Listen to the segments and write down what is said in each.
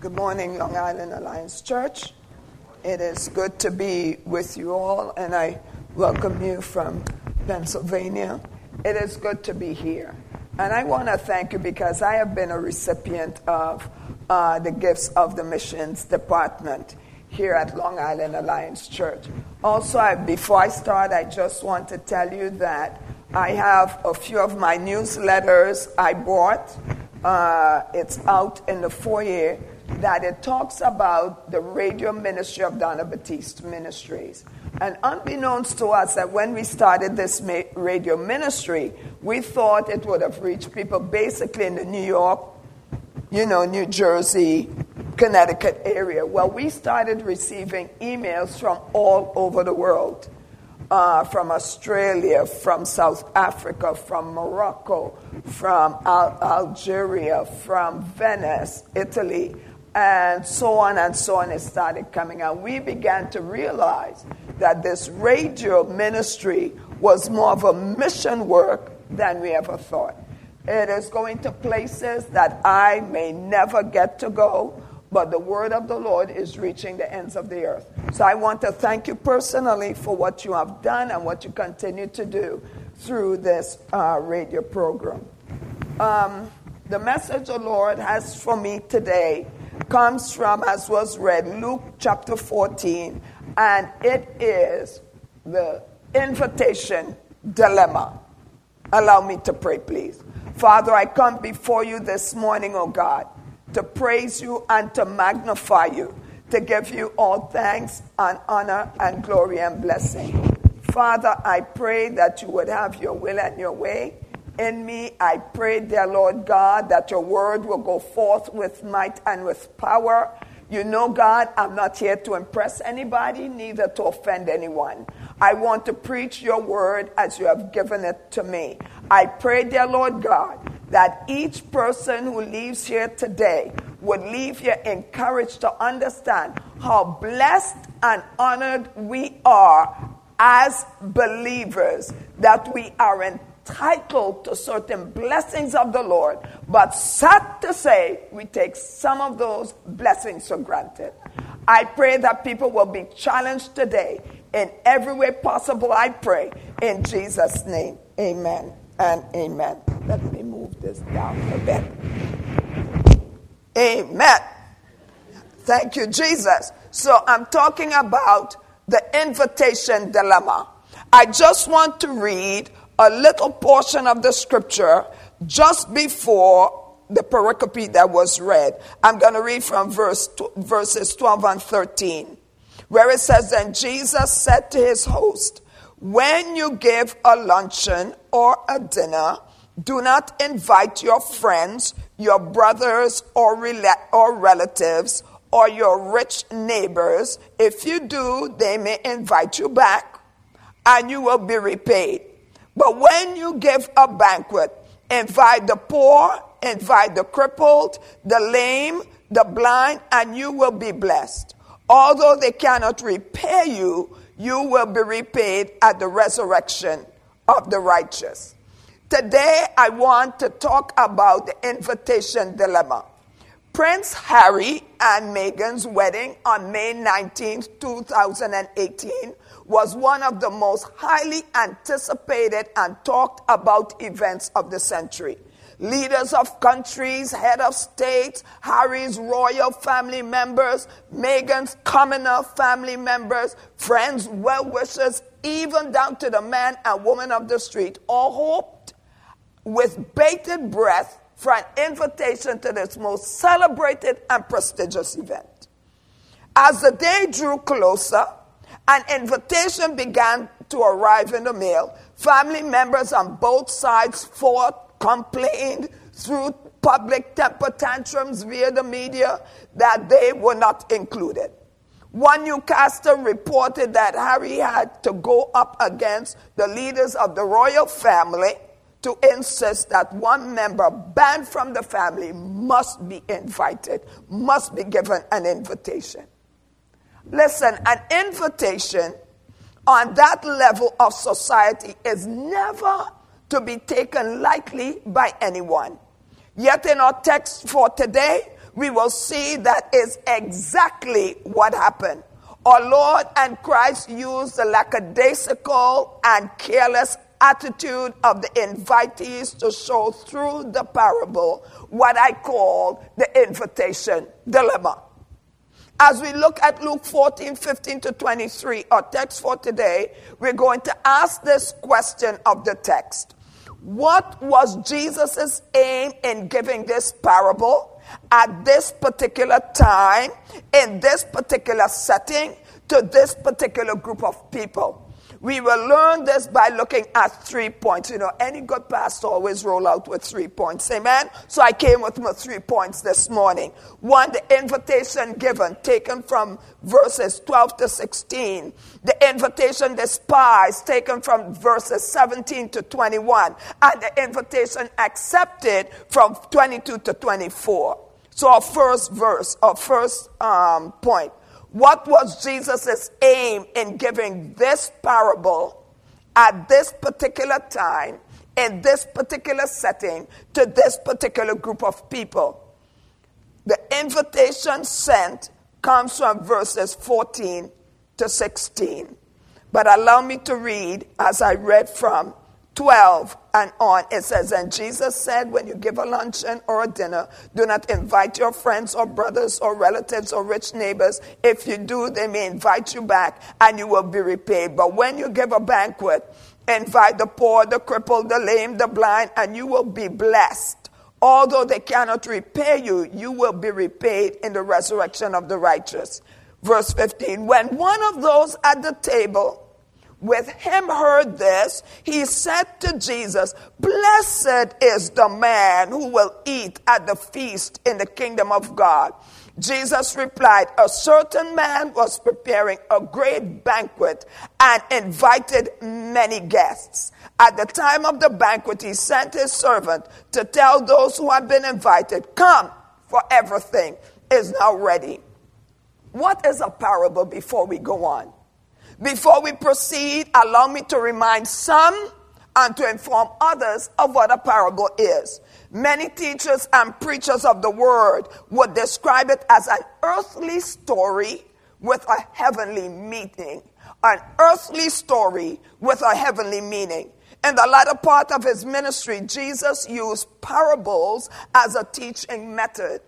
Good morning, Long Island Alliance Church. It is good to be with you all, and I welcome you from Pennsylvania. It is good to be here. And I want to thank you because I have been a recipient of uh, the gifts of the missions department here at Long Island Alliance Church. Also, I, before I start, I just want to tell you that I have a few of my newsletters I bought. Uh, it's out in the foyer that it talks about the radio ministry of Donna Baptiste Ministries. And unbeknownst to us, that when we started this radio ministry, we thought it would have reached people basically in the New York, you know, New Jersey, Connecticut area. Well, we started receiving emails from all over the world. Uh, from Australia, from South Africa, from Morocco, from Al- Algeria, from Venice, Italy, and so on and so on, it started coming out. We began to realize that this radio ministry was more of a mission work than we ever thought. It is going to places that I may never get to go, but the word of the Lord is reaching the ends of the earth. So I want to thank you personally for what you have done and what you continue to do through this uh, radio program. Um, the message the Lord has for me today comes from, as was read, Luke chapter 14, and it is the invitation dilemma. Allow me to pray, please. Father, I come before you this morning, O oh God, to praise you and to magnify you, to give you all thanks and honor and glory and blessing. Father, I pray that you would have your will and your way in me. I pray, dear Lord God, that your word will go forth with might and with power. You know, God, I'm not here to impress anybody, neither to offend anyone. I want to preach your word as you have given it to me. I pray, dear Lord God, that each person who leaves here today would leave here encouraged to understand how blessed and honored we are as believers, that we are in entitled to certain blessings of the Lord, but sad to say, we take some of those blessings for granted. I pray that people will be challenged today in every way possible. I pray in Jesus' name. Amen and amen. Let me move this down a bit. Amen. Thank you, Jesus. So I'm talking about the invitation dilemma. I just want to read a little portion of the scripture just before the pericope that was read. I'm going to read from verse, verses 12 and 13, where it says, Then Jesus said to his host, When you give a luncheon or a dinner, do not invite your friends, your brothers or, rela- or relatives, or your rich neighbors. If you do, they may invite you back, and you will be repaid. But when you give a banquet, invite the poor, invite the crippled, the lame, the blind, and you will be blessed. Although they cannot repay you, you will be repaid at the resurrection of the righteous. Today, I want to talk about the invitation dilemma. Prince Harry and Meghan's wedding on May 19, 2018 was one of the most highly anticipated and talked about events of the century. Leaders of countries, head of states, Harry's royal family members, Meghan's commoner family members, friends, well wishers, even down to the man and woman of the street, all hoped with bated breath for an invitation to this most celebrated and prestigious event. As the day drew closer, an invitation began to arrive in the mail. Family members on both sides fought, complained, through public temper tantrums via the media that they were not included. One Newcaster reported that Harry had to go up against the leaders of the royal family to insist that one member banned from the family must be invited, must be given an invitation. Listen, an invitation on that level of society is never to be taken lightly by anyone. Yet in our text for today, we will see that is exactly what happened. Our Lord and Christ used the lackadaisical and careless attitude of the invitees to show through the parable what I call the invitation dilemma. As we look at Luke 14, 15 to 23, our text for today, we're going to ask this question of the text. What was Jesus' aim in giving this parable at this particular time, in this particular setting, to this particular group of people? We will learn this by looking at three points. You know, any good pastor always roll out with three points. Amen? So I came with my three points this morning. One, the invitation given, taken from verses 12 to 16. The invitation despised, taken from verses 17 to 21. And the invitation accepted from 22 to 24. So our first verse, our first um, point. What was Jesus' aim in giving this parable at this particular time, in this particular setting, to this particular group of people? The invitation sent comes from verses 14 to 16. But allow me to read as I read from 12 and on, it says, And Jesus said, When you give a luncheon or a dinner, do not invite your friends or brothers or relatives or rich neighbors. If you do, they may invite you back and you will be repaid. But when you give a banquet, invite the poor, the crippled, the lame, the blind, and you will be blessed. Although they cannot repay you, you will be repaid in the resurrection of the righteous. Verse 15 When one of those at the table, with him heard this, he said to Jesus, Blessed is the man who will eat at the feast in the kingdom of God. Jesus replied, A certain man was preparing a great banquet and invited many guests. At the time of the banquet, he sent his servant to tell those who had been invited, Come, for everything is now ready. What is a parable before we go on? Before we proceed, allow me to remind some and to inform others of what a parable is. Many teachers and preachers of the word would describe it as an earthly story with a heavenly meaning. An earthly story with a heavenly meaning. In the latter part of his ministry, Jesus used parables as a teaching method.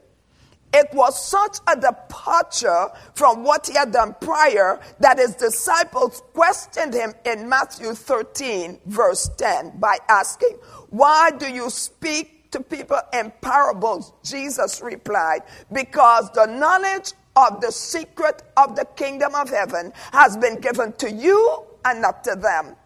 It was such a departure from what he had done prior that his disciples questioned him in Matthew 13, verse 10, by asking, Why do you speak to people in parables? Jesus replied, Because the knowledge of the secret of the kingdom of heaven has been given to you and not to them.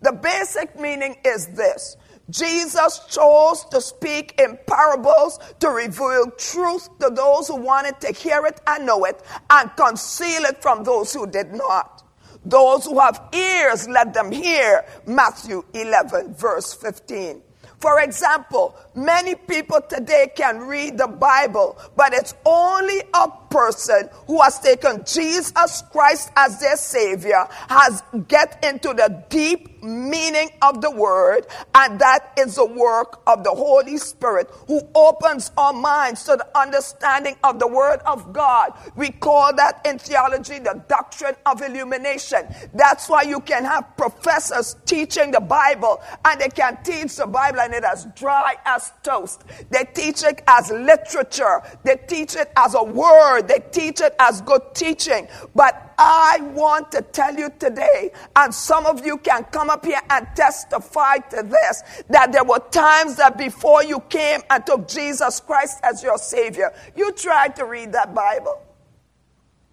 The basic meaning is this Jesus chose to speak in parables to reveal truth to those who wanted to hear it and know it and conceal it from those who did not. Those who have ears, let them hear. Matthew 11, verse 15. For example, many people today can read the Bible, but it's only a person who has taken Jesus Christ as their savior has get into the deep meaning of the word and that is the work of the Holy Spirit who opens our minds to the understanding of the word of God. We call that in theology the doctrine of illumination. That's why you can have professors teaching the Bible and they can teach the Bible and it as dry as toast. They teach it as literature. They teach it as a word. They teach it as good teaching. But I want to tell you today, and some of you can come up here and testify to this, that there were times that before you came and took Jesus Christ as your Savior, you tried to read that Bible.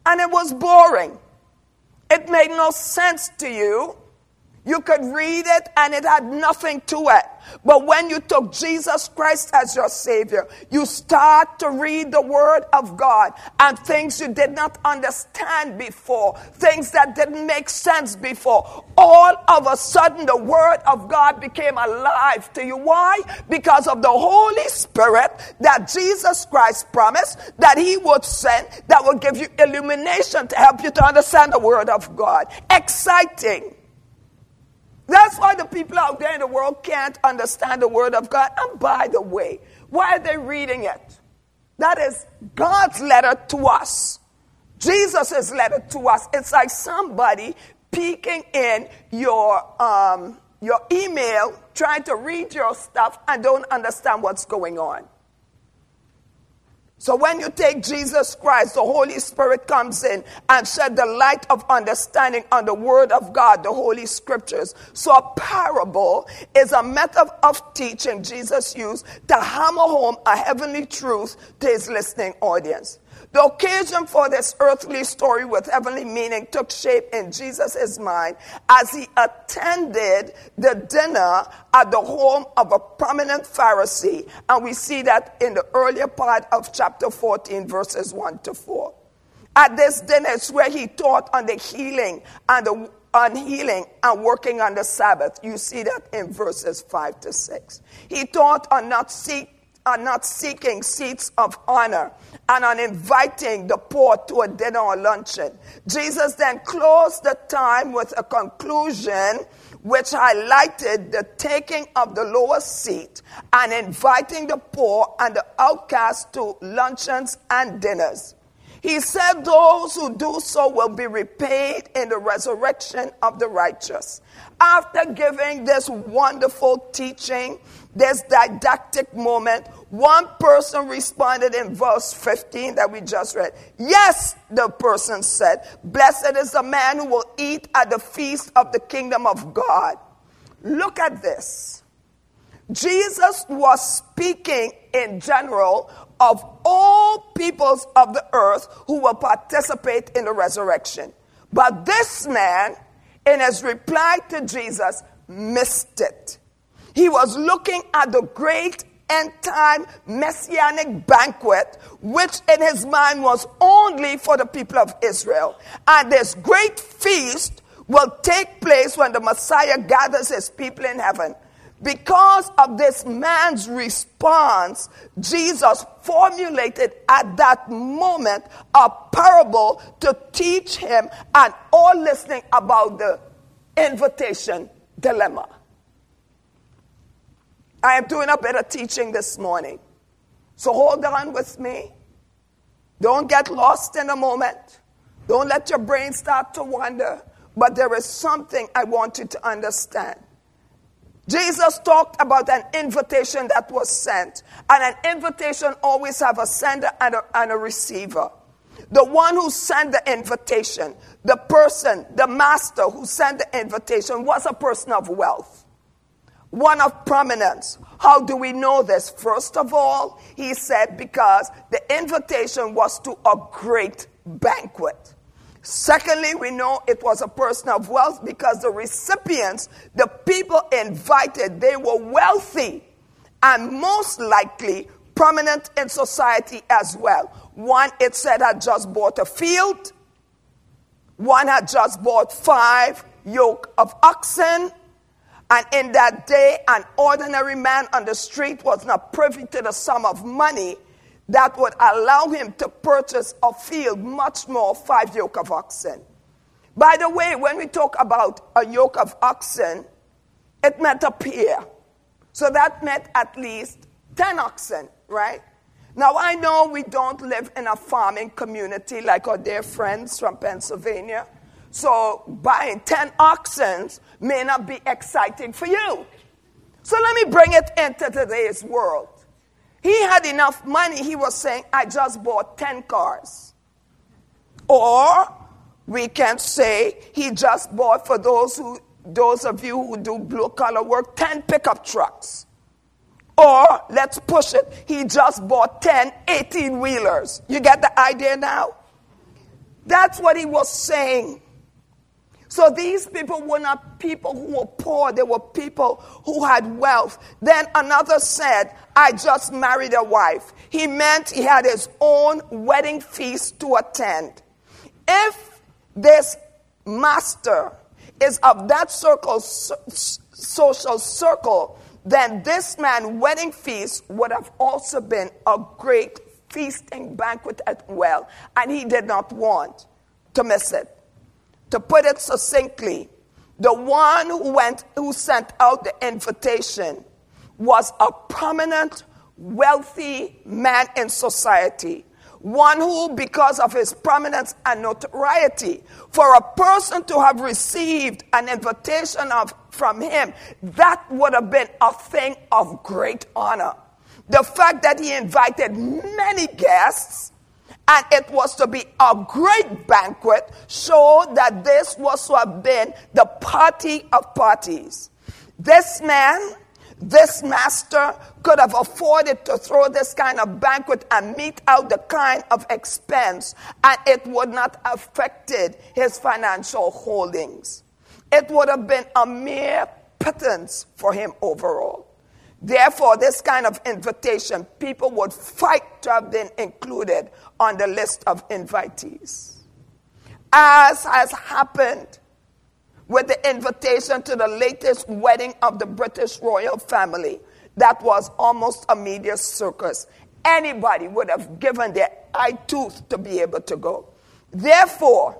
And it was boring. It made no sense to you. You could read it and it had nothing to it. But when you took Jesus Christ as your Savior, you start to read the Word of God and things you did not understand before, things that didn't make sense before. All of a sudden, the Word of God became alive to you. Why? Because of the Holy Spirit that Jesus Christ promised that He would send that will give you illumination to help you to understand the Word of God. Exciting. That's why the people out there in the world can't understand the Word of God. And by the way, why are they reading it? That is God's letter to us. Jesus' letter to us. It's like somebody peeking in your, um, your email, trying to read your stuff, and don't understand what's going on. So when you take Jesus Christ, the Holy Spirit comes in and shed the light of understanding on the Word of God, the Holy Scriptures. So a parable is a method of teaching Jesus used to hammer home a heavenly truth to his listening audience. The occasion for this earthly story with heavenly meaning took shape in Jesus' mind as he attended the dinner at the home of a prominent Pharisee. And we see that in the earlier part of chapter 14, verses 1 to 4. At this dinner is where he taught on the healing and the on healing and working on the Sabbath. You see that in verses 5 to 6. He taught on not seek are not seeking seats of honor and on inviting the poor to a dinner or luncheon. Jesus then closed the time with a conclusion which highlighted the taking of the lower seat and inviting the poor and the outcast to luncheons and dinners. He said, Those who do so will be repaid in the resurrection of the righteous. After giving this wonderful teaching, this didactic moment, one person responded in verse 15 that we just read. Yes, the person said, Blessed is the man who will eat at the feast of the kingdom of God. Look at this. Jesus was speaking in general of all peoples of the earth who will participate in the resurrection. But this man, in his reply to Jesus, missed it. He was looking at the great end time messianic banquet, which in his mind was only for the people of Israel. And this great feast will take place when the Messiah gathers his people in heaven. Because of this man's response, Jesus formulated at that moment a parable to teach him and all listening about the invitation dilemma. I am doing a better teaching this morning. So hold on with me. Don't get lost in a moment. Don't let your brain start to wander. But there is something I want you to understand. Jesus talked about an invitation that was sent, and an invitation always have a sender and a, and a receiver. The one who sent the invitation, the person, the master who sent the invitation was a person of wealth one of prominence. How do we know this? First of all, he said because the invitation was to a great banquet. Secondly, we know it was a person of wealth because the recipients, the people invited, they were wealthy and most likely prominent in society as well. One, it said, had just bought a field. One had just bought five yoke of oxen. And in that day, an ordinary man on the street was not privy to the sum of money that would allow him to purchase a field, much more five yoke of oxen. By the way, when we talk about a yoke of oxen, it meant a pair. So that meant at least 10 oxen, right? Now, I know we don't live in a farming community like our dear friends from Pennsylvania. So buying 10 oxen may not be exciting for you. So let me bring it into today's world. He had enough money, he was saying, I just bought 10 cars. Or we can say he just bought for those who those of you who do blue collar work 10 pickup trucks. Or let's push it, he just bought 10 18 wheelers. You get the idea now? That's what he was saying. So these people were not people who were poor, they were people who had wealth. Then another said, I just married a wife. He meant he had his own wedding feast to attend. If this master is of that circle, social circle, then this man's wedding feast would have also been a great feasting banquet as well. And he did not want to miss it. To put it succinctly, the one who went who sent out the invitation was a prominent, wealthy man in society. One who, because of his prominence and notoriety, for a person to have received an invitation of, from him, that would have been a thing of great honor. The fact that he invited many guests and it was to be a great banquet showed that this was to have been the party of parties. This man, this master, could have afforded to throw this kind of banquet and mete out the kind of expense, and it would not affected his financial holdings. It would have been a mere pittance for him overall. Therefore, this kind of invitation, people would fight to have been included on the list of invitees. As has happened with the invitation to the latest wedding of the British royal family, that was almost a media circus. Anybody would have given their eye tooth to be able to go. Therefore,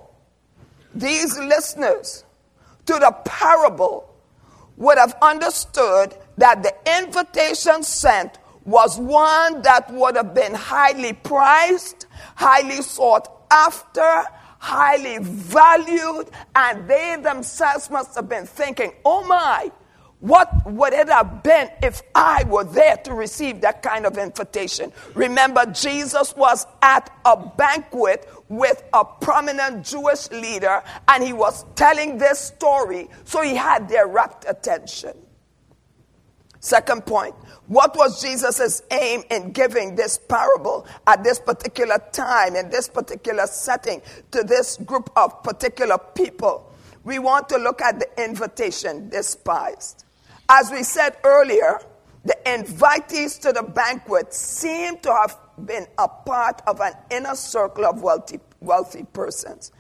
these listeners to the parable would have understood that the invitation sent was one that would have been highly prized, highly sought after, highly valued, and they themselves must have been thinking, oh my, what would it have been if I were there to receive that kind of invitation? Remember, Jesus was at a banquet with a prominent Jewish leader, and he was telling this story, so he had their rapt attention. Second point what was Jesus' aim in giving this parable at this particular time, in this particular setting, to this group of particular people? We want to look at the invitation despised. As we said earlier, the invitees to the banquet seem to have been a part of an inner circle of wealthy, wealthy persons.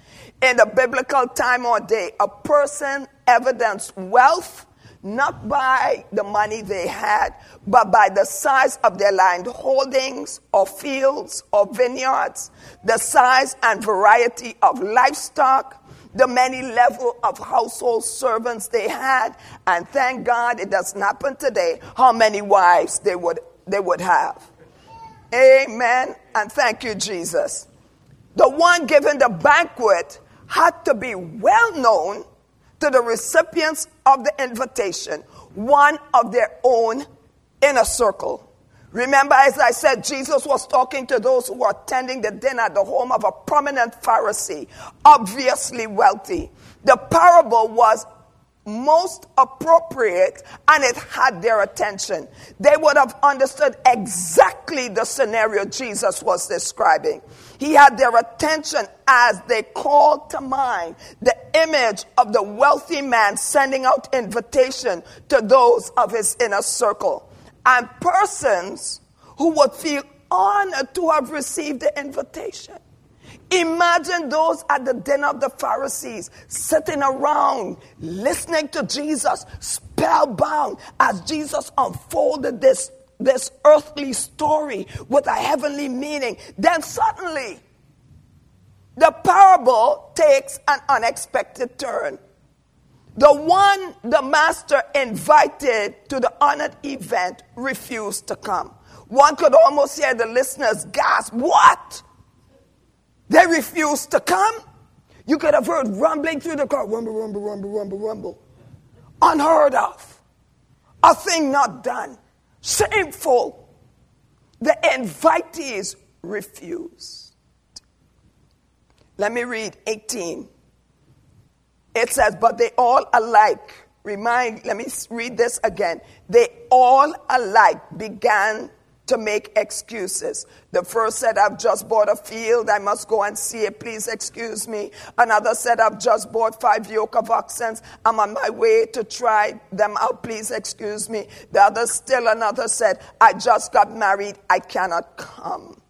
In the biblical time or day, a person evidenced wealth not by the money they had, but by the size of their land holdings or fields or vineyards, the size and variety of livestock, the many level of household servants they had, and thank God it doesn't happen today, how many wives they would, they would have. Amen. And thank you, Jesus. The one giving the banquet had to be well known to the recipients of the invitation, one of their own inner circle. Remember, as I said, Jesus was talking to those who were attending the dinner at the home of a prominent Pharisee, obviously wealthy. The parable was most appropriate and it had their attention. They would have understood exactly the scenario Jesus was describing. He had their attention as they called to mind the image of the wealthy man sending out invitation to those of his inner circle and persons who would feel honored to have received the invitation. Imagine those at the dinner of the Pharisees sitting around listening to Jesus, spellbound as Jesus unfolded this, this earthly story with a heavenly meaning. Then suddenly, the parable takes an unexpected turn. The one the master invited to the honored event refused to come. One could almost hear the listeners gasp, What? They refused to come. You could have heard rumbling through the car rumble, rumble, rumble, rumble, rumble. Unheard of. A thing not done. Shameful. The invitees refused. Let me read 18. It says, But they all alike, remind, let me read this again. They all alike began to make excuses. The first said, I've just bought a field. I must go and see it. Please excuse me. Another said, I've just bought five yoke of oxen. I'm on my way to try them out. Please excuse me. The other still another said, I just got married. I cannot come.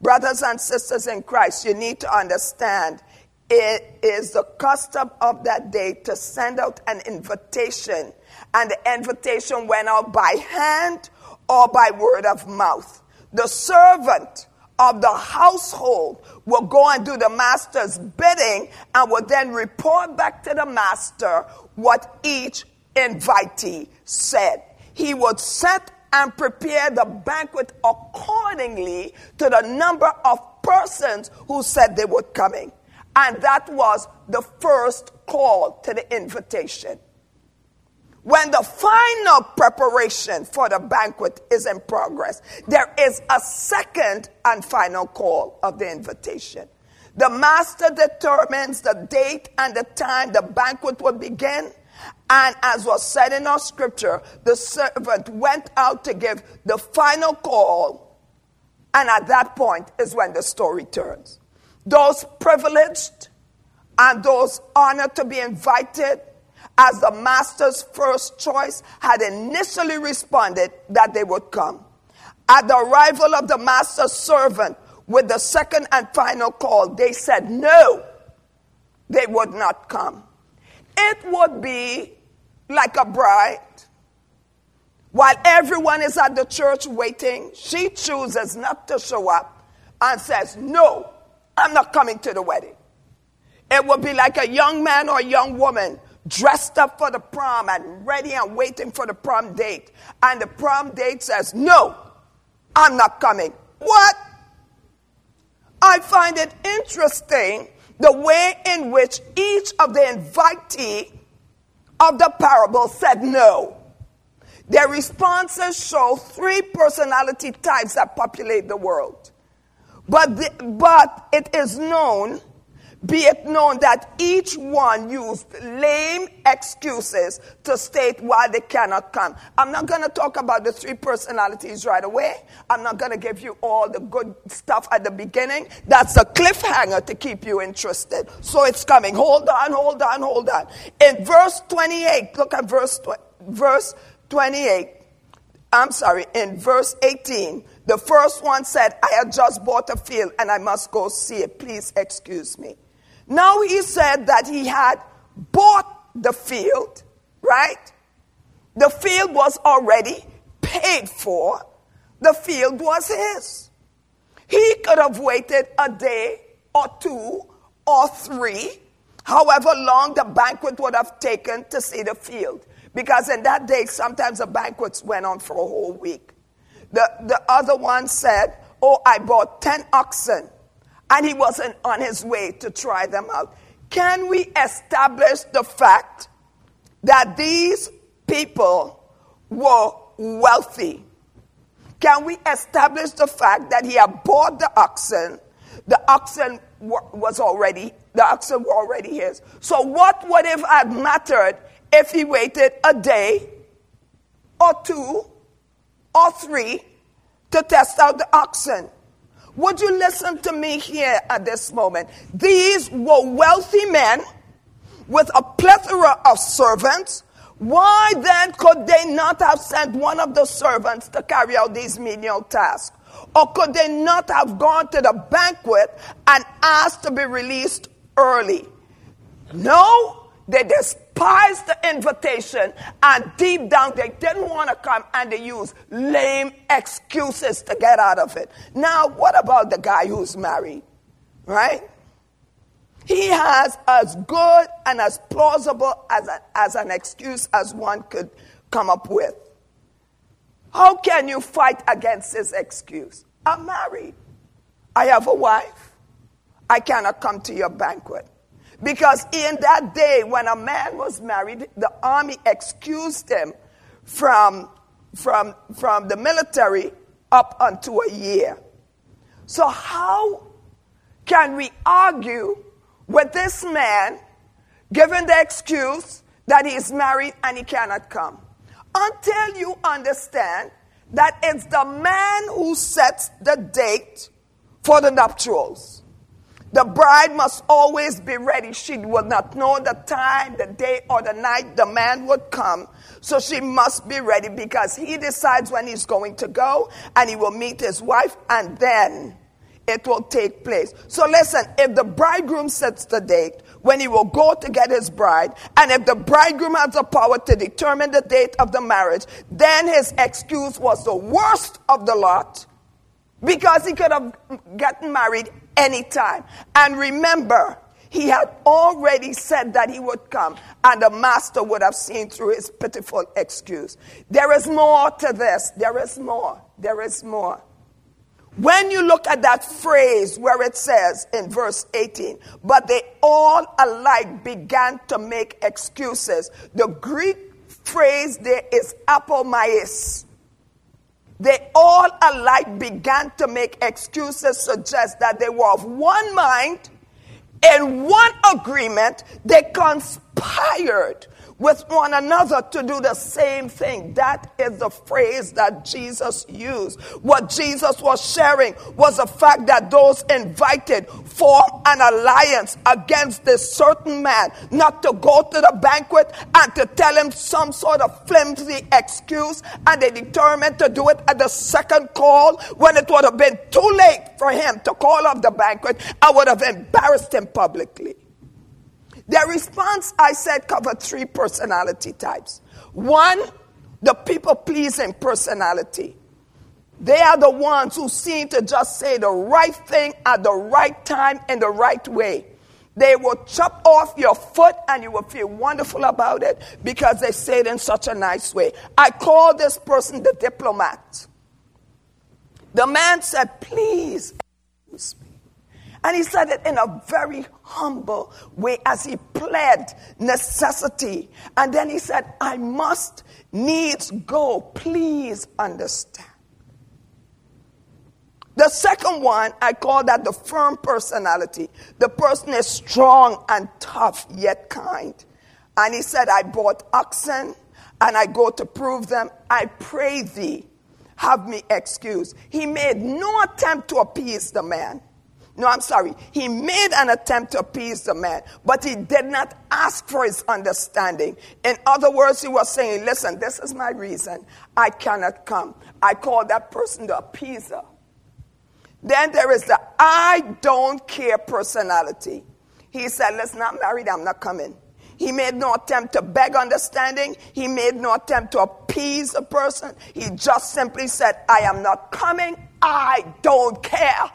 Brothers and sisters in Christ, you need to understand it is the custom of that day to send out an invitation. And the invitation went out by hand or by word of mouth. The servant of the household will go and do the master's bidding and will then report back to the master what each invitee said. He would set and prepare the banquet accordingly to the number of persons who said they were coming. And that was the first call to the invitation. When the final preparation for the banquet is in progress, there is a second and final call of the invitation. The master determines the date and the time the banquet will begin. And as was said in our scripture, the servant went out to give the final call. And at that point is when the story turns. Those privileged and those honored to be invited as the master's first choice had initially responded that they would come. At the arrival of the master's servant with the second and final call, they said no, they would not come. It would be like a bride. While everyone is at the church waiting, she chooses not to show up and says, No, I'm not coming to the wedding. It would be like a young man or a young woman dressed up for the prom and ready and waiting for the prom date. And the prom date says, No, I'm not coming. What? I find it interesting the way in which each of the invitee of the parable said no. Their responses show three personality types that populate the world. But, the, but it is known be it known that each one used lame excuses to state why they cannot come. I'm not going to talk about the three personalities right away. I'm not going to give you all the good stuff at the beginning. That's a cliffhanger to keep you interested. So it's coming. Hold on, hold on, hold on. In verse 28, look at verse, verse 28. I'm sorry, in verse 18. The first one said, I had just bought a field and I must go see it. Please excuse me. Now he said that he had bought the field, right? The field was already paid for, the field was his. He could have waited a day or two or three, however long the banquet would have taken to see the field. Because in that day, sometimes the banquets went on for a whole week. The, the other one said, Oh, I bought 10 oxen and he wasn't on his way to try them out. Can we establish the fact that these people were wealthy? Can we establish the fact that he had bought the oxen? The oxen was already the oxen were already his. So what would have mattered if he waited a day or two or three to test out the oxen? Would you listen to me here at this moment? These were wealthy men with a plethora of servants. Why then could they not have sent one of the servants to carry out these menial tasks? Or could they not have gone to the banquet and asked to be released early? No, they despised the invitation and deep down they didn't want to come and they used lame excuses to get out of it. Now, what about the guy who's married? Right? He has as good and as plausible as, a, as an excuse as one could come up with. How can you fight against this excuse? I'm married. I have a wife. I cannot come to your banquet. Because in that day, when a man was married, the army excused him from, from, from the military up unto a year. So, how can we argue with this man given the excuse that he is married and he cannot come? Until you understand that it's the man who sets the date for the nuptials. The bride must always be ready. She will not know the time, the day, or the night the man would come. So she must be ready because he decides when he's going to go and he will meet his wife and then it will take place. So listen, if the bridegroom sets the date when he will go to get his bride, and if the bridegroom has the power to determine the date of the marriage, then his excuse was the worst of the lot because he could have gotten married anytime. And remember, He had already said that he would come, and the master would have seen through his pitiful excuse. There is more to this. There is more. There is more. When you look at that phrase where it says in verse 18, but they all alike began to make excuses, the Greek phrase there is apo mias. They all alike began to make excuses, suggest that they were of one mind, in one agreement, they conspired with one another to do the same thing. That is the phrase that Jesus used. What Jesus was sharing was the fact that those invited form an alliance against this certain man not to go to the banquet and to tell him some sort of flimsy excuse. And they determined to do it at the second call when it would have been too late for him to call off the banquet. I would have embarrassed him publicly. Their response, I said, covered three personality types. One, the people pleasing personality. They are the ones who seem to just say the right thing at the right time in the right way. They will chop off your foot and you will feel wonderful about it because they say it in such a nice way. I call this person the diplomat. The man said, Please excuse me. And he said it in a very humble way as he pled necessity. And then he said, I must needs go. Please understand. The second one, I call that the firm personality. The person is strong and tough, yet kind. And he said, I bought oxen and I go to prove them. I pray thee, have me excused. He made no attempt to appease the man. No, I'm sorry. He made an attempt to appease the man, but he did not ask for his understanding. In other words, he was saying, Listen, this is my reason. I cannot come. I call that person the appeaser. Then there is the I don't care personality. He said, Let's not marry I'm not coming. He made no attempt to beg understanding. He made no attempt to appease a person. He just simply said, I am not coming. I don't care.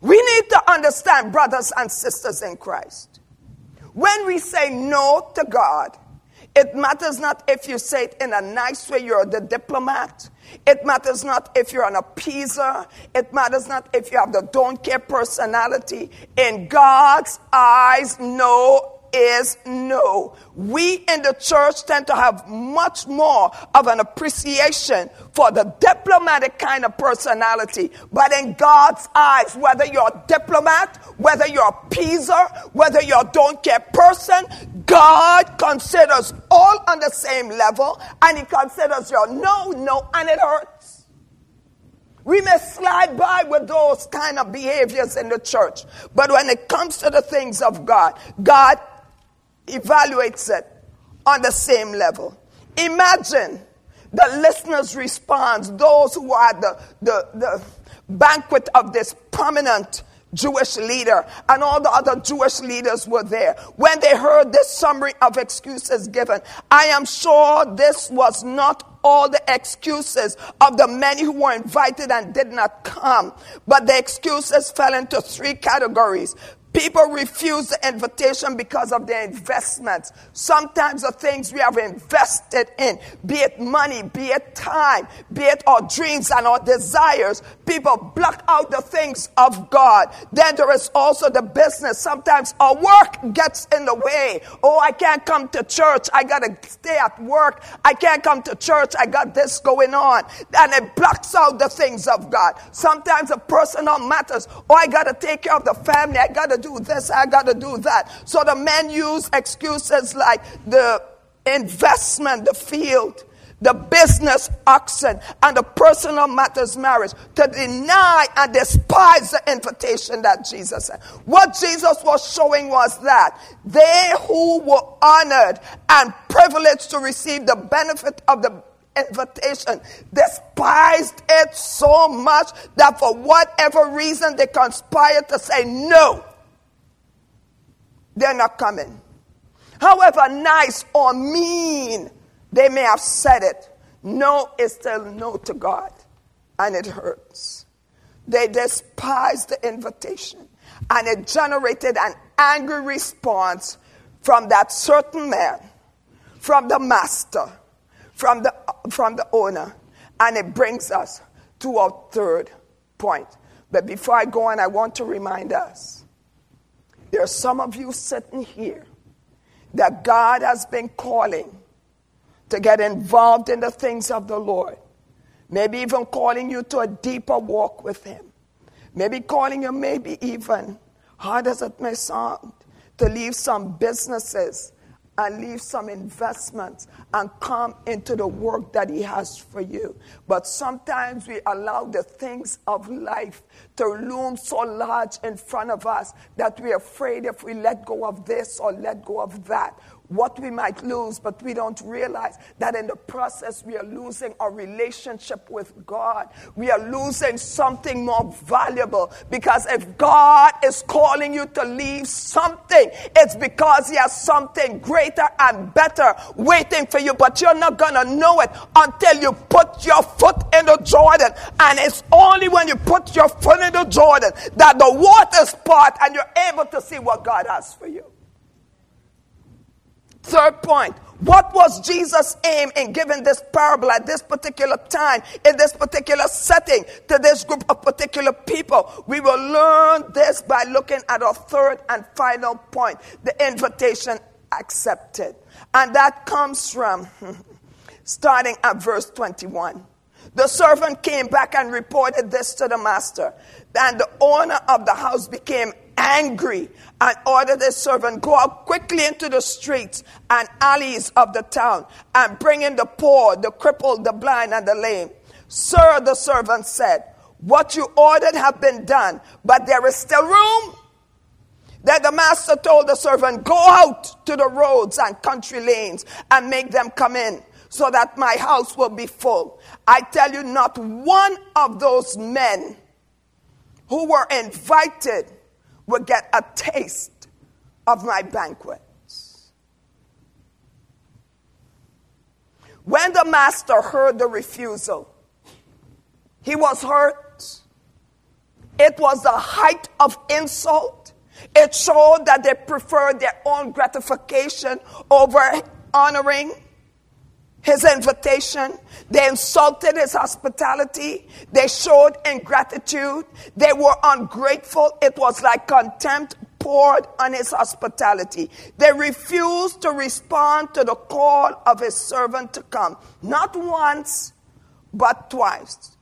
We need to understand, brothers and sisters in Christ. When we say no to God, it matters not if you say it in a nice way, you're the diplomat. It matters not if you're an appeaser. It matters not if you have the don't care personality. In God's eyes, no is no. We in the church tend to have much more of an appreciation for the diplomatic kind of personality. But in God's eyes, whether you're a diplomat, whether you're a peaser, whether you're a don't care person, God considers all on the same level and He considers your no, no, and it hurts. We may slide by with those kind of behaviors in the church, but when it comes to the things of God, God evaluates it on the same level. Imagine the listeners' response, those who are the, the, the banquet of this prominent Jewish leader, and all the other Jewish leaders were there. When they heard this summary of excuses given, I am sure this was not all the excuses of the many who were invited and did not come, but the excuses fell into three categories People refuse the invitation because of their investments. Sometimes the things we have invested in, be it money, be it time, be it our dreams and our desires, people block out the things of God. Then there is also the business. Sometimes our work gets in the way. Oh, I can't come to church. I got to stay at work. I can't come to church. I got this going on. And it blocks out the things of God. Sometimes the personal matters. Oh, I got to take care of the family. I got to do this, I got to do that. So the men use excuses like the investment, the field, the business oxen, and the personal matters marriage to deny and despise the invitation that Jesus said. What Jesus was showing was that they who were honored and privileged to receive the benefit of the invitation despised it so much that for whatever reason they conspired to say no they're not coming. However nice or mean they may have said it, no is still no to God, and it hurts. They despised the invitation, and it generated an angry response from that certain man, from the master, from the, from the owner. And it brings us to our third point. But before I go on, I want to remind us there are some of you sitting here that God has been calling to get involved in the things of the Lord. Maybe even calling you to a deeper walk with Him. Maybe calling you, maybe even, hard as it may sound, to leave some businesses and leave some investments and come into the work that He has for you. But sometimes we allow the things of life to loom so large in front of us that we're afraid if we let go of this or let go of that, what we might lose, but we don't realize that in the process we are losing our relationship with God. We are losing something more valuable because if God is calling you to leave something, it's because He has something greater and better waiting for you, but you're not gonna know it until you put your foot in the Jordan. And it's only when you put your foot in the Jordan that the waters part and you're able to see what God has for you. Third point. What was Jesus' aim in giving this parable at this particular time, in this particular setting, to this group of particular people? We will learn this by looking at our third and final point the invitation accepted. And that comes from starting at verse 21. The servant came back and reported this to the master. And the owner of the house became angry and ordered his servant, Go out quickly into the streets and alleys of the town and bring in the poor, the crippled, the blind, and the lame. Sir, the servant said, What you ordered have been done, but there is still room. Then the master told the servant, Go out to the roads and country lanes and make them come in, so that my house will be full. I tell you, not one of those men who were invited will get a taste of my banquets. When the master heard the refusal, he was hurt. It was the height of insult. It showed that they preferred their own gratification over honoring his invitation. They insulted his hospitality. They showed ingratitude. They were ungrateful. It was like contempt poured on his hospitality. They refused to respond to the call of his servant to come. Not once, but twice.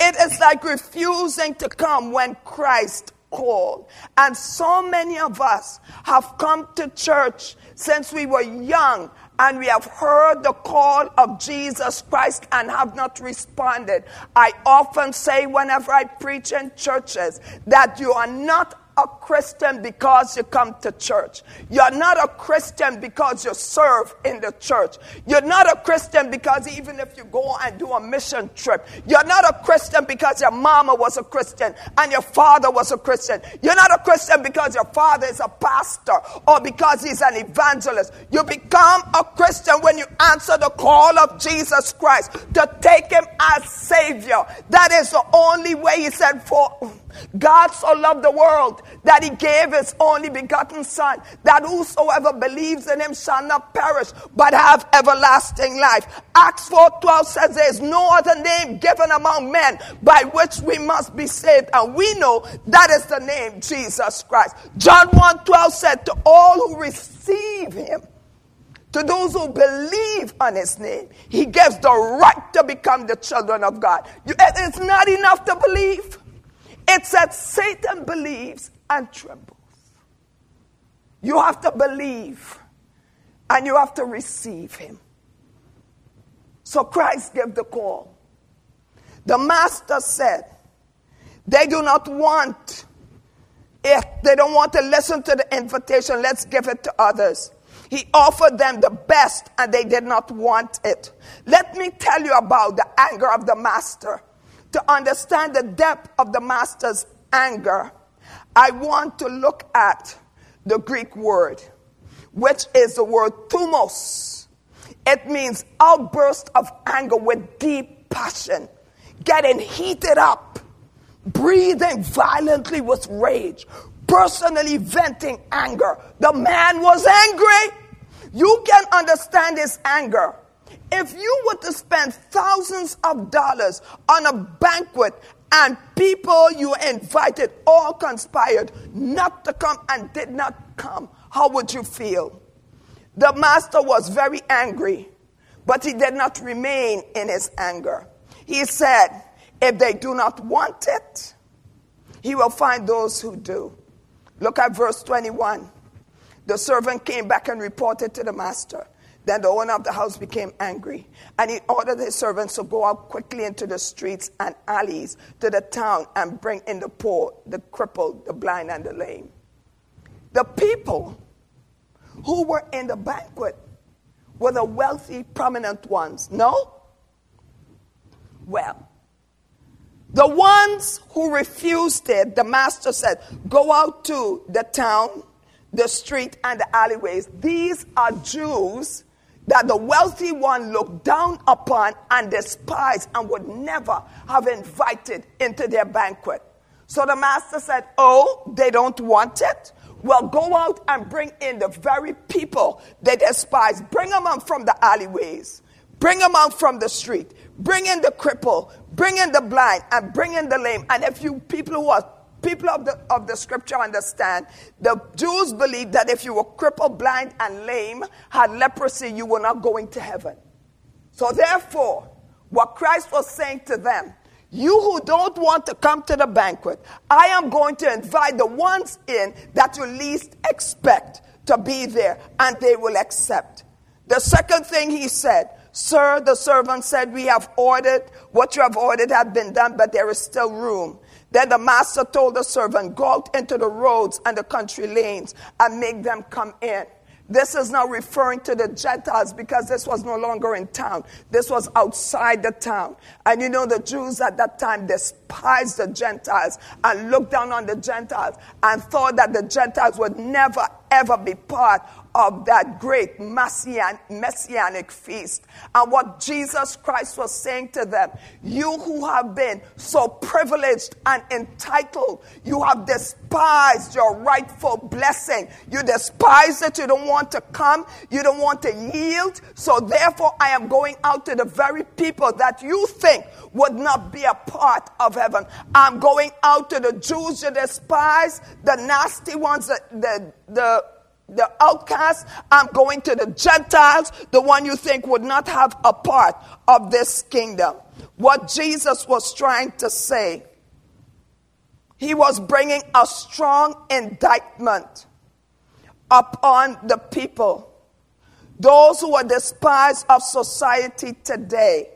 It is like refusing to come when Christ called. And so many of us have come to church since we were young and we have heard the call of Jesus Christ and have not responded. I often say whenever I preach in churches that you are not a Christian because you come to church. You're not a Christian because you serve in the church. You're not a Christian because even if you go and do a mission trip, you're not a Christian because your mama was a Christian and your father was a Christian. You're not a Christian because your father is a pastor or because he's an evangelist. You become a Christian when you answer the call of Jesus Christ to take him as Savior. That is the only way he said for God so loved the world that he gave his only begotten Son, that whosoever believes in him shall not perish, but have everlasting life. Acts 4.12 says there is no other name given among men by which we must be saved. And we know that is the name Jesus Christ. John 1.12 said to all who receive him, to those who believe on his name, he gives the right to become the children of God. it's not enough to believe. It said Satan believes and trembles. You have to believe and you have to receive him. So Christ gave the call. The master said, they do not want, if they don't want to listen to the invitation, let's give it to others. He offered them the best and they did not want it. Let me tell you about the anger of the master to understand the depth of the master's anger, I want to look at the Greek word, which is the word thumos. It means outburst of anger with deep passion, getting heated up, breathing violently with rage, personally venting anger. The man was angry. You can understand his anger. If you were to spend thousands of dollars on a banquet and people you invited all conspired not to come and did not come, how would you feel? The master was very angry, but he did not remain in his anger. He said, If they do not want it, he will find those who do. Look at verse 21. The servant came back and reported to the master. Then the owner of the house became angry, and he ordered his servants to go out quickly into the streets and alleys to the town and bring in the poor, the crippled, the blind, and the lame. The people who were in the banquet were the wealthy, prominent ones. No? Well, the ones who refused it, the master said, Go out to the town, the street, and the alleyways. These are Jews that the wealthy one looked down upon and despised and would never have invited into their banquet. So the master said, Oh, they don't want it? Well, go out and bring in the very people they despise. Bring them out from the alleyways. Bring them out from the street. Bring in the cripple. Bring in the blind. And bring in the lame. And if you people who are people of the, of the scripture understand, the Jews believed that if you were crippled, blind, and lame, had leprosy, you were not going to heaven. So therefore, what Christ was saying to them, you who don't want to come to the banquet, I am going to invite the ones in that you least expect to be there, and they will accept. The second thing he said, Sir, the servant said, We have ordered, what you have ordered have been done, but there is still room. Then the master told the servant, Go out into the roads and the country lanes and make them come in. This is now referring to the Gentiles because this was no longer in town. This was outside the town. And you know, the Jews at that time despised the Gentiles and looked down on the Gentiles and thought that the Gentiles would never, ever be part of that great messian, messianic feast. And what Jesus Christ was saying to them, you who have been so privileged and entitled, you have despised your rightful blessing. You despise it. You don't want to come. You don't want to yield. So therefore, I am going out to the very people that you think would not be a part of heaven. I'm going out to the Jews you despise, the nasty ones, the, the, the the outcast. I'm going to the Gentiles, the one you think would not have a part of this kingdom. What Jesus was trying to say, he was bringing a strong indictment upon the people. Those who are despised of society today.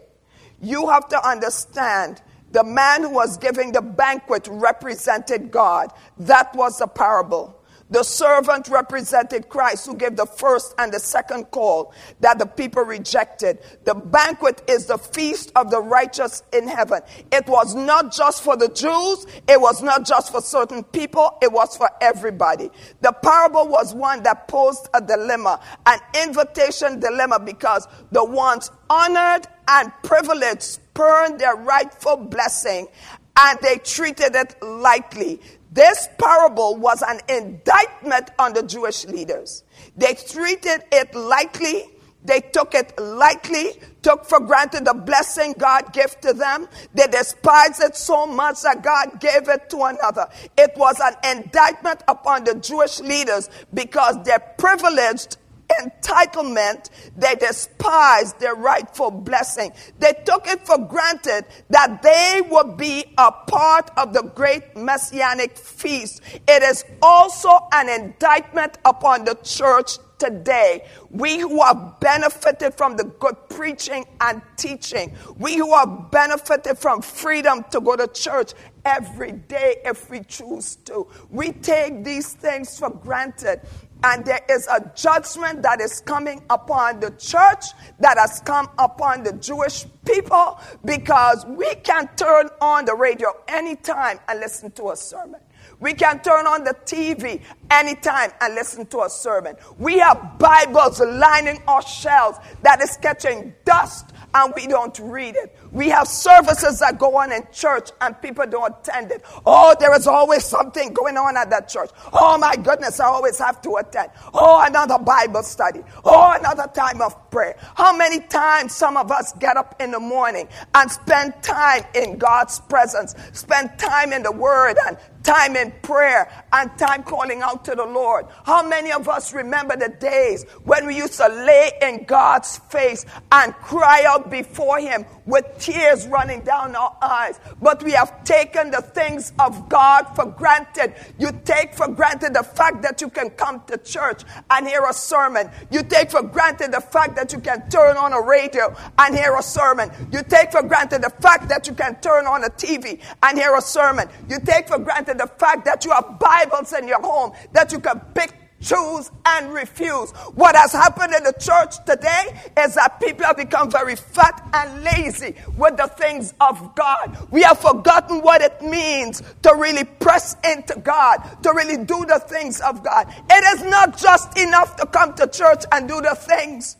You have to understand the man who was giving the banquet represented God. That was the parable. The servant represented Christ who gave the first and the second call that the people rejected. The banquet is the feast of the righteous in heaven. It was not just for the Jews. It was not just for certain people. It was for everybody. The parable was one that posed a dilemma, an invitation dilemma because the ones honored and privileged spurned their rightful blessing and they treated it lightly. This parable was an indictment on the Jewish leaders. They treated it lightly. They took it lightly, took for granted the blessing God gave to them. They despised it so much that God gave it to another. It was an indictment upon the Jewish leaders because their privileged entitlement, they despised their rightful blessing. They took it for granted that they would be a part of the great messianic feast. It is also an indictment upon the church today. We who have benefited from the good preaching and teaching, we who have benefited from freedom to go to church every day if we choose to. We take these things for granted. And there is a judgment that is coming upon the church, that has come upon the Jewish people, because we can turn on the radio anytime and listen to a sermon. We can turn on the TV anytime and listen to a sermon. We have Bibles lining our shelves that is catching dust and we don't read it. We have services that go on in church and people don't attend it. Oh, there is always something going on at that church. Oh my goodness, I always have to attend. Oh, another Bible study. Oh, another time of prayer. How many times some of us get up in the morning and spend time in God's presence, spend time in the Word and time in prayer and time calling out to the Lord. How many of us remember the days when we used to lay in God's face and cry out before Him with tears running down our eyes? But we have taken the things of God for granted. You take for granted the fact that you can come to church and hear a sermon. You take for granted the fact that you can turn on a radio and hear a sermon. You take for granted the fact that you can turn on a TV and hear a sermon. You take for granted the fact that you have Bibles in your home that you can pick choose and refuse. What has happened in the church today is that people have become very fat and lazy with the things of God. We have forgotten what it means to really press into God, to really do the things of God. It is not just enough to come to church and do the things.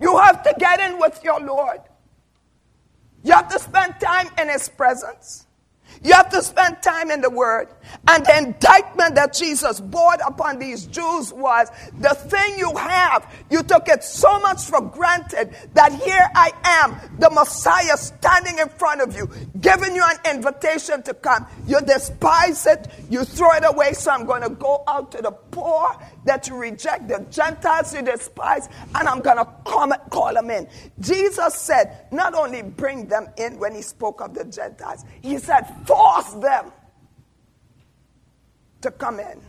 You have to get in with your Lord. You have to spend time in His presence. You have to spend time in the Word. And the indictment that Jesus brought upon these Jews was the thing you have, you took it so much for granted that here I am, the Messiah standing in front of you, giving you an invitation to come. You despise it, you throw it away, so I'm going to go out to the poor that you reject, the Gentiles you despise, and I'm going to call them in. Jesus said, not only bring them in when he spoke of the Gentiles, he said, force them to come in.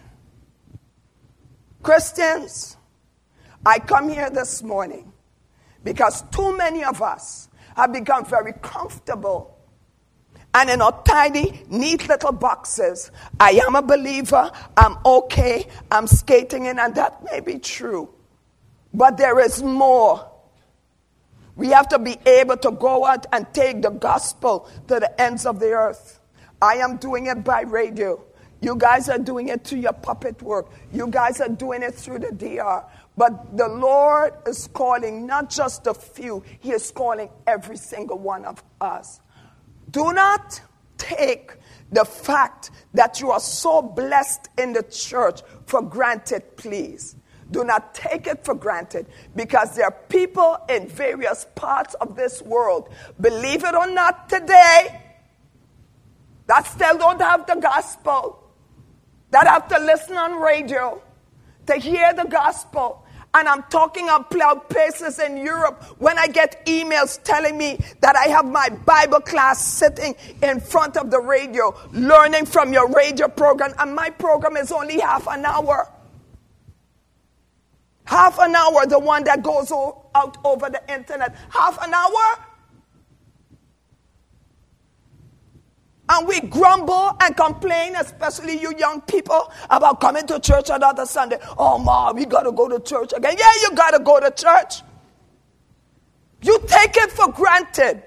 Christians, I come here this morning because too many of us have become very comfortable and in our tiny, neat little boxes. I am a believer, I'm okay, I'm skating in, and that may be true. But there is more. We have to be able to go out and take the gospel to the ends of the earth. I am doing it by radio. You guys are doing it through your puppet work. You guys are doing it through the DR. But the Lord is calling not just a few, He is calling every single one of us. Do not take the fact that you are so blessed in the church for granted, please. Do not take it for granted because there are people in various parts of this world, believe it or not, today, that still don't have the gospel that have to listen on radio to hear the gospel. And I'm talking on places in Europe when I get emails telling me that I have my Bible class sitting in front of the radio, learning from your radio program, and my program is only half an hour. Half an hour, the one that goes out over the internet. Half an hour? And we grumble and complain, especially you young people, about coming to church another Sunday. Oh, mom, we got to go to church again. Yeah, you got to go to church. You take it for granted.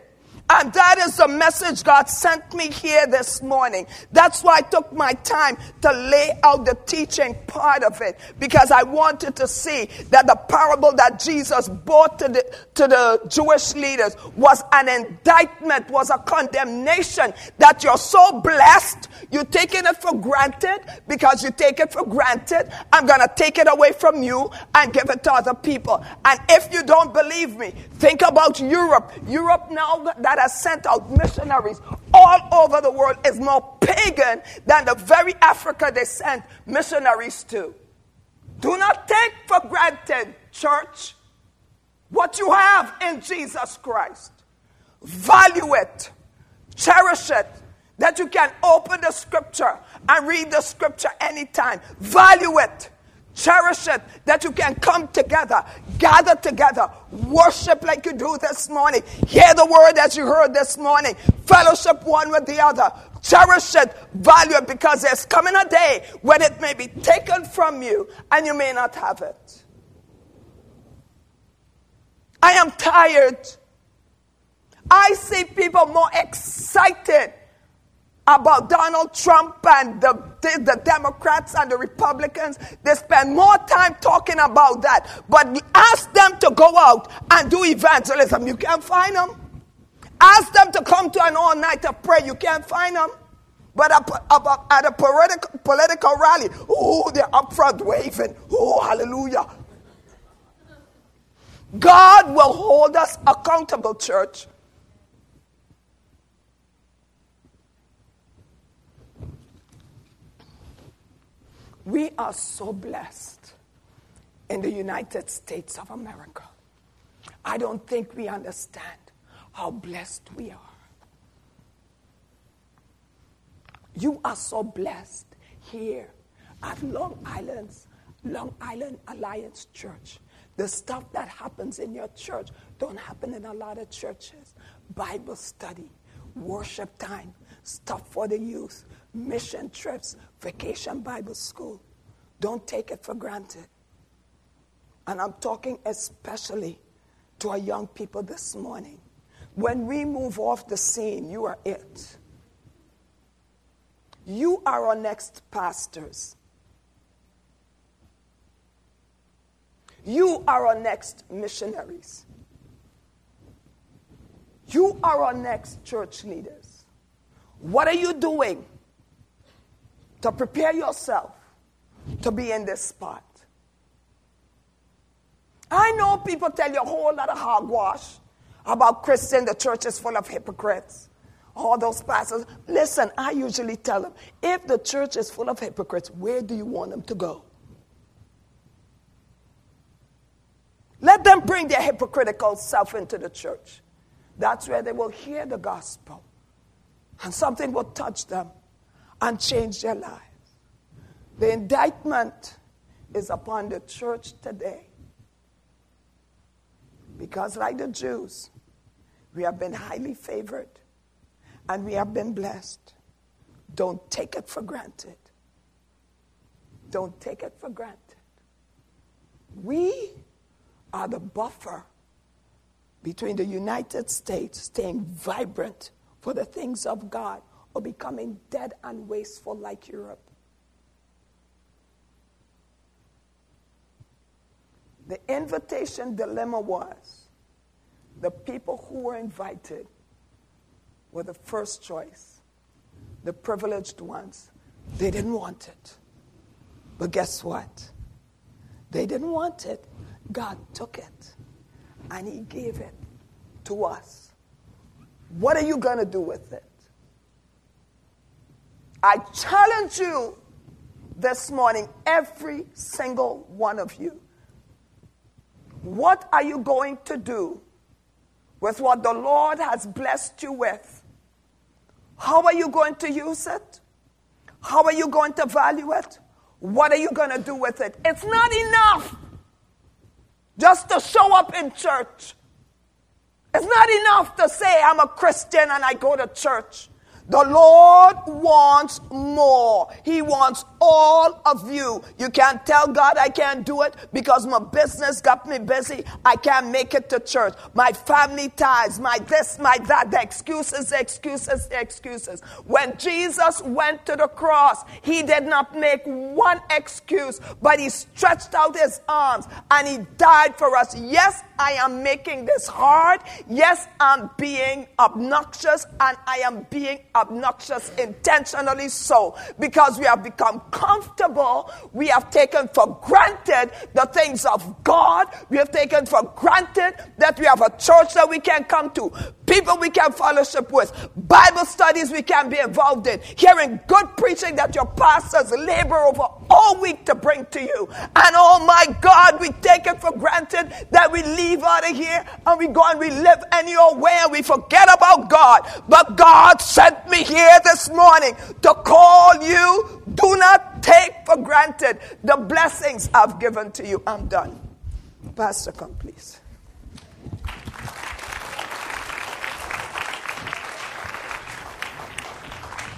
And that is the message God sent me here this morning. That's why I took my time to lay out the teaching part of it because I wanted to see that the parable that Jesus brought to the, to the Jewish leaders was an indictment, was a condemnation that you're so blessed, you're taking it for granted because you take it for granted. I'm going to take it away from you and give it to other people. And if you don't believe me, think about Europe. Europe now that that has sent out missionaries all over the world is more pagan than the very Africa they sent missionaries to. Do not take for granted, church, what you have in Jesus Christ. Value it, cherish it, that you can open the scripture and read the scripture anytime. Value it. Cherish it that you can come together, gather together, worship like you do this morning, hear the word as you heard this morning, fellowship one with the other. Cherish it, value it, because there's coming a day when it may be taken from you and you may not have it. I am tired. I see people more excited about Donald Trump and the, the, Democrats and the Republicans. They spend more time talking about that. But ask them to go out and do evangelism. You can't find them. Ask them to come to an all night of prayer. You can't find them. But at a political, political rally, oh, they're up front waving. Oh, hallelujah. God will hold us accountable, church. We are so blessed in the United States of America. I don't think we understand how blessed we are. You are so blessed here at Long Island's Long Island Alliance Church. The stuff that happens in your church don't happen in a lot of churches. Bible study, worship time, stuff for the youth, mission trips, vacation Bible school. Don't take it for granted. And I'm talking especially to our young people this morning. When we move off the scene, you are it. You are our next pastors. You are our next missionaries. You are our next church leaders. What are you doing to prepare yourself to be in this spot? I know people tell you a whole lot of hogwash about Christian, the church is full of hypocrites. All those pastors. Listen, I usually tell them if the church is full of hypocrites, where do you want them to go? Let them bring their hypocritical self into the church. That's where they will hear the gospel. And something will touch them and change their lives. The indictment is upon the church today. Because, like the Jews, we have been highly favored and we have been blessed. Don't take it for granted. Don't take it for granted. We are the buffer between the United States staying vibrant for the things of God or becoming dead and wasteful like Europe. The invitation dilemma was the people who were invited were the first choice, the privileged ones. They didn't want it. But guess what? They didn't want it. God took it and He gave it to us. What are you going to do with it? I challenge you this morning, every single one of you. What are you going to do with what the Lord has blessed you with? How are you going to use it? How are you going to value it? What are you going to do with it? It's not enough just to show up in church. It's not enough to say, I'm a Christian and I go to church. The Lord wants more. He wants all of you. You can't tell God I can't do it because my business got me busy. I can't make it to church. My family ties, my this, my that, the excuses, the excuses, the excuses. When Jesus went to the cross, he did not make one excuse, but he stretched out his arms and he died for us. Yes, I am making this hard. Yes, I'm being obnoxious and I am being obnoxious intentionally so because we have become comfortable. We have taken for granted the things of God. We have taken for granted that we have a church that we can come to, people we can fellowship with, Bible studies we can be involved in, hearing good preaching that your pastors labor over all week to bring to you. And oh my God, we take it for granted that we leave out of here and we go and we live any old way and we forget about God. But God sent me here this morning to call you. Do not take for granted the blessings I've given to you. I'm done. Pastor, come please.